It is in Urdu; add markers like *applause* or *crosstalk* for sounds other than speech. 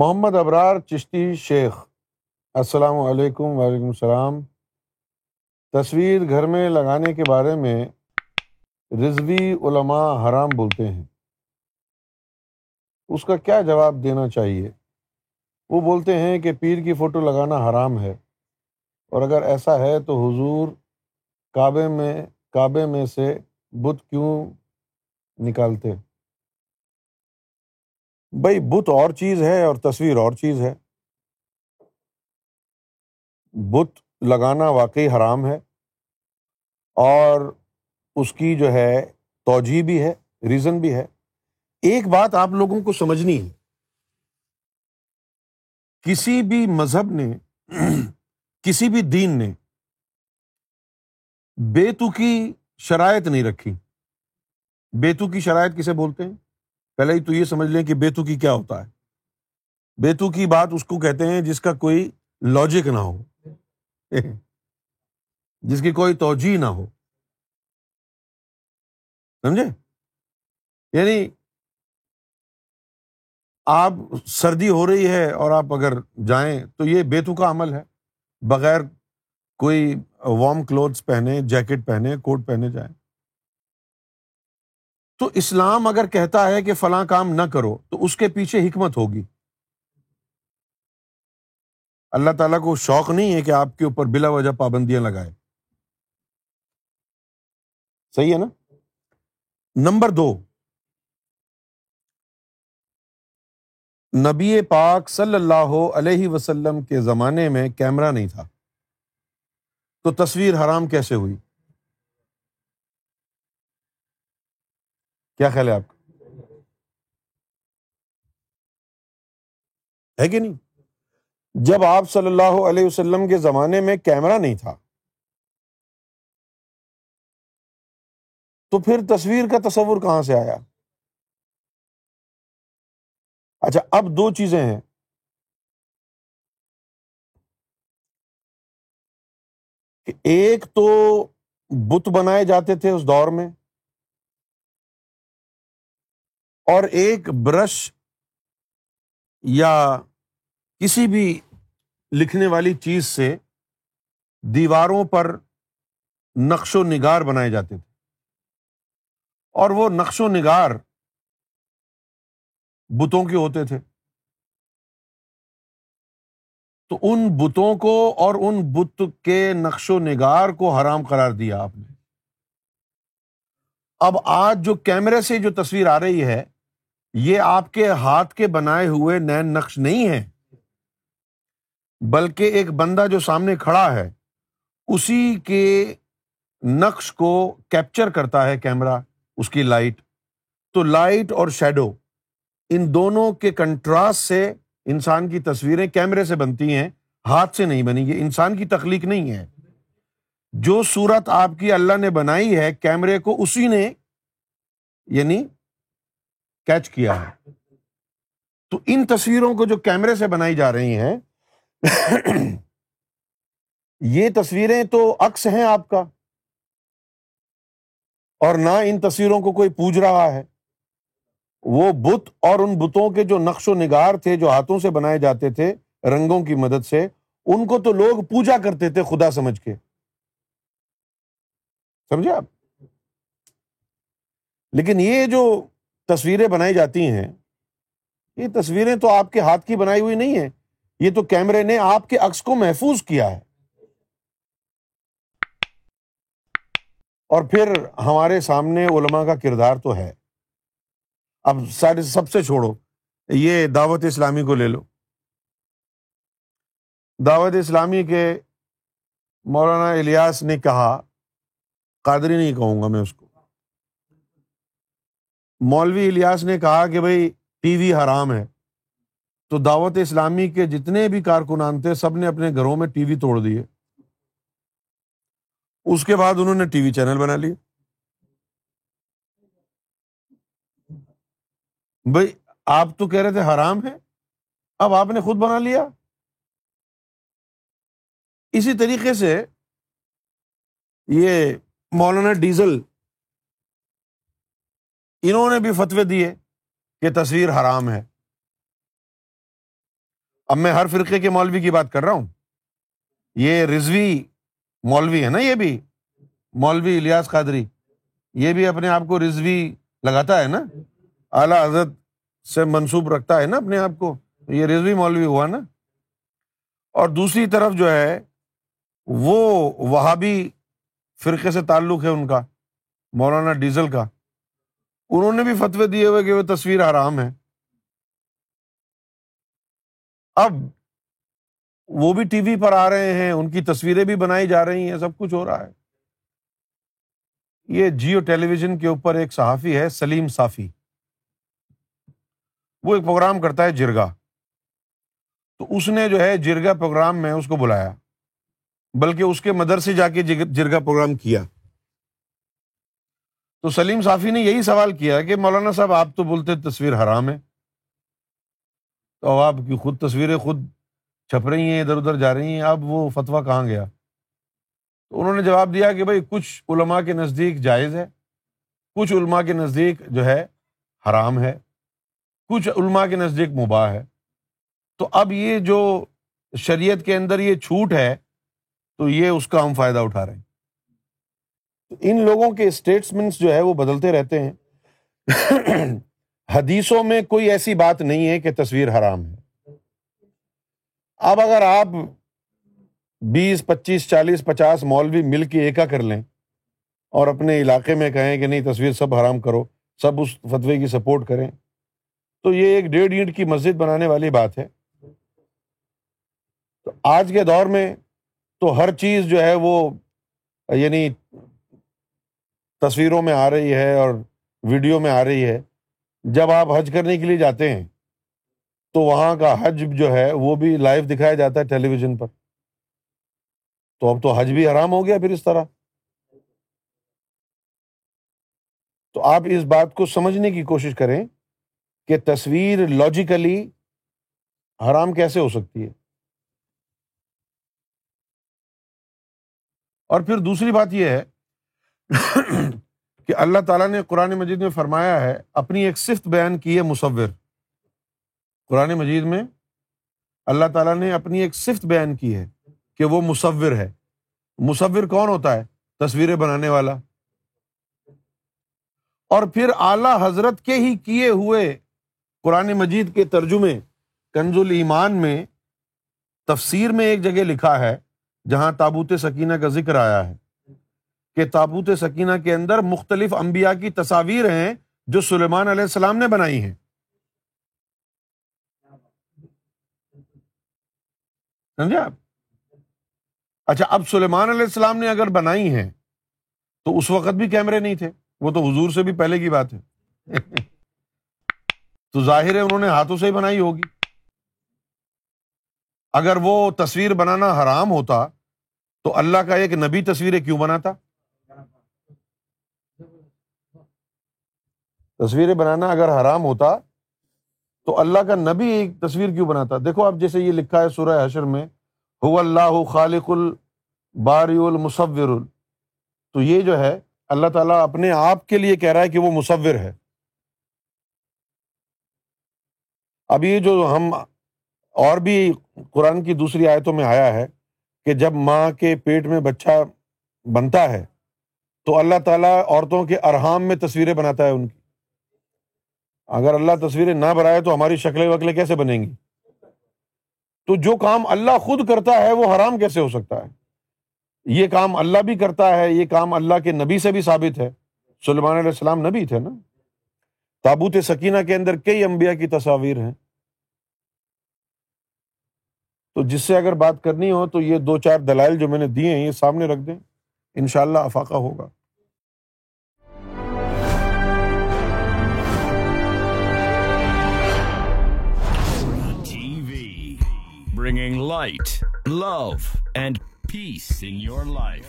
محمد ابرار چشتی شیخ۔ السلام علیکم وعلیکم السلام۔ تصویر گھر میں لگانے کے بارے میں رضوی علماء حرام بولتے ہیں۔ اس کا کیا جواب دینا چاہیے؟ وہ بولتے ہیں کہ پیر کی فوٹو لگانا حرام ہے۔ اور اگر ایسا ہے تو حضور کعبے میں کعبے میں سے بت کیوں نکالتے؟ بھائی بت اور چیز ہے اور تصویر اور چیز ہے۔ بت لگانا واقعی حرام ہے اور اس کی جو ہے توجہ بھی ہے ریزن بھی ہے۔ ایک بات آپ لوگوں کو سمجھنی ہے۔ کسی بھی مذہب نے، کسی بھی دین نے بیتو کی شرائط نہیں رکھی۔ بیتو کی شرائط کسے بولتے ہیں؟ پہلے ہی تو یہ سمجھ لیں کہ بیتو کی کیا ہوتا ہے۔ بیتو کی بات اس کو کہتے ہیں جس کا کوئی لاجک نہ ہو۔ جس کی کوئی توجہ نہ ہو۔ سمجھے؟ یعنی آپ سردی ہو رہی ہے اور آپ اگر جائیں تو یہ بیتو کا عمل ہے۔ بغیر کوئی وارم کلوتھس پہنے جیکٹ پہنے کوٹ پہنے جائیں۔ تو اسلام اگر کہتا ہے کہ فلاں کام نہ کرو، تو اس کے پیچھے حکمت ہوگی۔ اللہ تعالیٰ کو شوق نہیں ہے کہ آپ کے اوپر بلا وجہ پابندیاں لگائے۔ صحیح ہے نا؟ نمبر دو، نبی پاک صلی اللہ علیہ وسلم کے زمانے میں کیمرہ نہیں تھا۔ تو تصویر حرام کیسے ہوئی؟ کیا خیال ہے آپ کا؟ ہے کہ نہیں؟ جب آپ صلی اللہ علیہ وسلم کے زمانے میں کیمرہ نہیں تھا، تو پھر تصویر کا تصور کہاں سے آیا؟ اچھا اب دو چیزیں ہیں۔ کہ ایک تو بت بنائے جاتے تھے اس دور میں اور ایک برش یا کسی بھی لکھنے والی چیز سے دیواروں پر نقش و نگار بنائے جاتے تھے۔ اور وہ نقش و نگار بتوں کے ہوتے تھے۔ تو ان بتوں کو اور ان بت کے نقش و نگار کو حرام قرار دیا آپ نے۔ اب آج جو کیمرے سے جو تصویر آ رہی ہے، یہ آپ کے ہاتھ کے بنائے ہوئے نین نقش نہیں ہے بلکہ ایک بندہ جو سامنے کھڑا ہے، اسی کے نقش کو کیپچر کرتا ہے کیمرا اس کی لائٹ تو لائٹ اور شیڈو ان دونوں کے کنٹراسٹ سے انسان کی تصویریں کیمرے سے بنتی ہیں، ہاتھ سے نہیں بنی، یہ انسان کی تخلیق نہیں ہے۔ جو صورت آپ کی اللہ نے بنائی ہے، کیمرے کو اسی نے یعنی کیچ کیا ہے۔ تو ان تصویروں کو جو کیمرے سے بنائی جا رہی ہیں، یہ تصویریں تو عکس ہیں آپ کا، اور نہ ان تصویروں کو کوئی پوج رہا ہے۔ وہ بت اور ان بتوں کے جو نقش و نگار تھے، جو ہاتھوں سے بنائے جاتے تھے، رنگوں کی مدد سے، ان کو تو لوگ پوجا کرتے تھے خدا سمجھ کے۔ سمجھے آپ؟ لیکن یہ جو تصویریں بنائی جاتی ہیں، یہ تصویریں تو آپ کے ہاتھ کی بنائی ہوئی نہیں ہے یہ تو کیمرے نے آپ کے عکس کو محفوظ کیا ہے۔ اور پھر ہمارے سامنے علما کا کردار تو ہے۔ اب سارے سب سے چھوڑو، یہ دعوت اسلامی کو لے لو۔ دعوت اسلامی کے مولانا الیاس نے کہا قادری نہیں کہوں گا میں اس کو۔ مولوی الیاس نے کہا کہ بھائی ٹی وی حرام ہے۔ تو دعوت اسلامی کے جتنے بھی کارکنان تھے سب نے اپنے گھروں میں ٹی وی توڑ دیے۔ اس کے بعد انہوں نے ٹی وی چینل بنا لیے۔ بھائی آپ تو کہہ رہے تھے حرام ہے۔ اب آپ نے خود بنا لیا۔ اسی طریقے سے یہ مولانا ڈیزل، انہوں نے بھی فتوے دیے کہ تصویر حرام ہے۔ اب میں ہر فرقے کے مولوی کی بات کر رہا ہوں۔ یہ رضوی مولوی ہے نا یہ بھی؟ مولوی الیاس قادری۔ یہ بھی اپنے آپ کو رضوی لگاتا ہے نا؟ اعلیٰ حضرت سے منسوب رکھتا ہے نا اپنے آپ کو۔ یہ رضوی مولوی ہوا نا۔ اور دوسری طرف جو ہے، وہ وہابی فرقے سے تعلق ہے ان کا، مولانا ڈیزل کا۔ انہوں نے بھی فتوے دیے ہوئے کہ وہ تصویر آرام ہے۔ اب وہ بھی ٹی وی پر آ رہے ہیں، ان کی تصویریں بھی بنائی جا رہی ہیں، سب کچھ ہو رہا ہے۔ یہ جیو ٹیلی ویژن کے اوپر ایک صحافی ہے، سلیم صافی۔ وہ ایک پروگرام کرتا ہے جرگا تو اس نے جو ہے جرگا پروگرام میں اس کو بلایا۔ بلکہ اس کے مدر سے جا کے جرگا پروگرام کیا۔ تو سلیم صافی نے یہی سوال کیا کہ مولانا صاحب، آپ تو بولتے تصویر حرام ہے۔ تو آپ کی خود تصویریں خود چھپ رہی ہیں، ادھر ادھر جا رہی ہیں، اب وہ فتویٰ کہاں گیا؟ تو انہوں نے جواب دیا کہ بھائی، کچھ علماء کے نزدیک جائز ہے، کچھ علماء کے نزدیک جو ہے حرام ہے، کچھ علماء کے نزدیک مباح ہے۔ تو اب یہ جو شریعت کے اندر یہ چھوٹ ہے تو یہ اس کا ہم فائدہ اٹھا رہے ہیں۔ ان لوگوں کے اسٹیٹسمنٹس جو ہے وہ بدلتے رہتے ہیں۔ حدیثوں میں کوئی ایسی بات نہیں ہے کہ تصویر حرام ہے۔ اب اگر آپ بیس، پچیس، چالیس، پچاس مولوی مل کے ایکا کر لیں اور اپنے علاقے میں کہیں کہ نہیں، تصویر سب حرام کرو، سب اس فتوے کی سپورٹ کریں، تو یہ ایک ڈیڑھ اینٹ کی مسجد بنانے والی بات ہے۔ تو آج کے دور میں تو ہر چیز جو ہے وہ یعنی تصویروں میں آ رہی ہے اور ویڈیو میں آ رہی ہے۔ جب آپ حج کرنے کے لیے جاتے ہیں، تو وہاں کا حج جو ہے وہ بھی لائیو دکھایا جاتا ہے ٹیلی ویژن پر۔ تو اب تو حج بھی آرام ہو گیا پھر اس طرح۔ تو آپ اس بات کو سمجھنے کی کوشش کریں کہ تصویر لاجیکلی حرام کیسے ہو سکتی ہے؟ اور پھر دوسری بات یہ ہے کہ اللہ تعالیٰ نے قرآن مجید میں فرمایا ہے، اپنی ایک صفت بیان کی ہے مصور۔ قرآن مجید میں اللہ تعالیٰ نے اپنی ایک صفت بیان کی ہے کہ وہ مصور ہے۔ مصور کون ہوتا ہے؟ تصویریں بنانے والا۔ اور پھر اعلی حضرت کے ہی کیے ہوئے قرآن مجید کے ترجمے کنز ایمان میں تفسیر میں ایک جگہ لکھا ہے۔ جہاں تابوت سکینہ کا ذکر آیا ہے، کہ تابوت سکینہ کے اندر مختلف انبیاء کی تصاویر ہیں جو سلیمان علیہ السلام نے بنائی ہیں۔ سمجھے آپ؟ اچھا اب سلیمان علیہ السلام نے اگر بنائی ہیں تو اس وقت بھی کیمرے نہیں تھے۔ وہ تو حضور سے بھی پہلے کی بات ہے۔ *laughs* تو ظاہر ہے انہوں نے ہاتھوں سے ہی بنائی ہوگی۔ اگر وہ تصویر بنانا حرام ہوتا تو اللہ کا ایک نبی تصویریں کیوں بناتا؟ تصویریں بنانا اگر حرام ہوتا تو اللہ کا نبی ایک تصویر کیوں بناتا؟ دیکھو اب جیسے یہ لکھا ہے سورہ حشر میں، ہو اللہ خالق الباری المصور تو یہ جو ہے، اللہ تعالیٰ اپنے آپ کے لیے کہہ رہا ہے کہ وہ مصور ہے۔ اب یہ جو ہم اور بھی قرآن کی دوسری آیتوں میں آیا ہے کہ جب ماں کے پیٹ میں بچہ بنتا ہے تو اللہ تعالیٰ عورتوں کے ارحام میں تصویریں بناتا ہے ان کی۔ اگر اللہ تصویریں نہ بنائے تو ہماری شکلیں وکلیں کیسے بنیں گی؟ تو جو کام اللہ خود کرتا ہے وہ حرام کیسے ہو سکتا ہے؟ یہ کام اللہ بھی کرتا ہے، یہ کام اللہ کے نبی سے بھی ثابت ہے۔ سلمان علیہ السلام نبی تھے نا؟ تابوت سکینہ کے اندر کئی انبیاء کی تصاویر ہیں۔ تو جس سے اگر بات کرنی ہو تو یہ دو چار دلائل جو میں نے دیے ہیں یہ سامنے رکھ دیں ان شاء اللہ افاقہ ہوگا bringing light love and peace in your life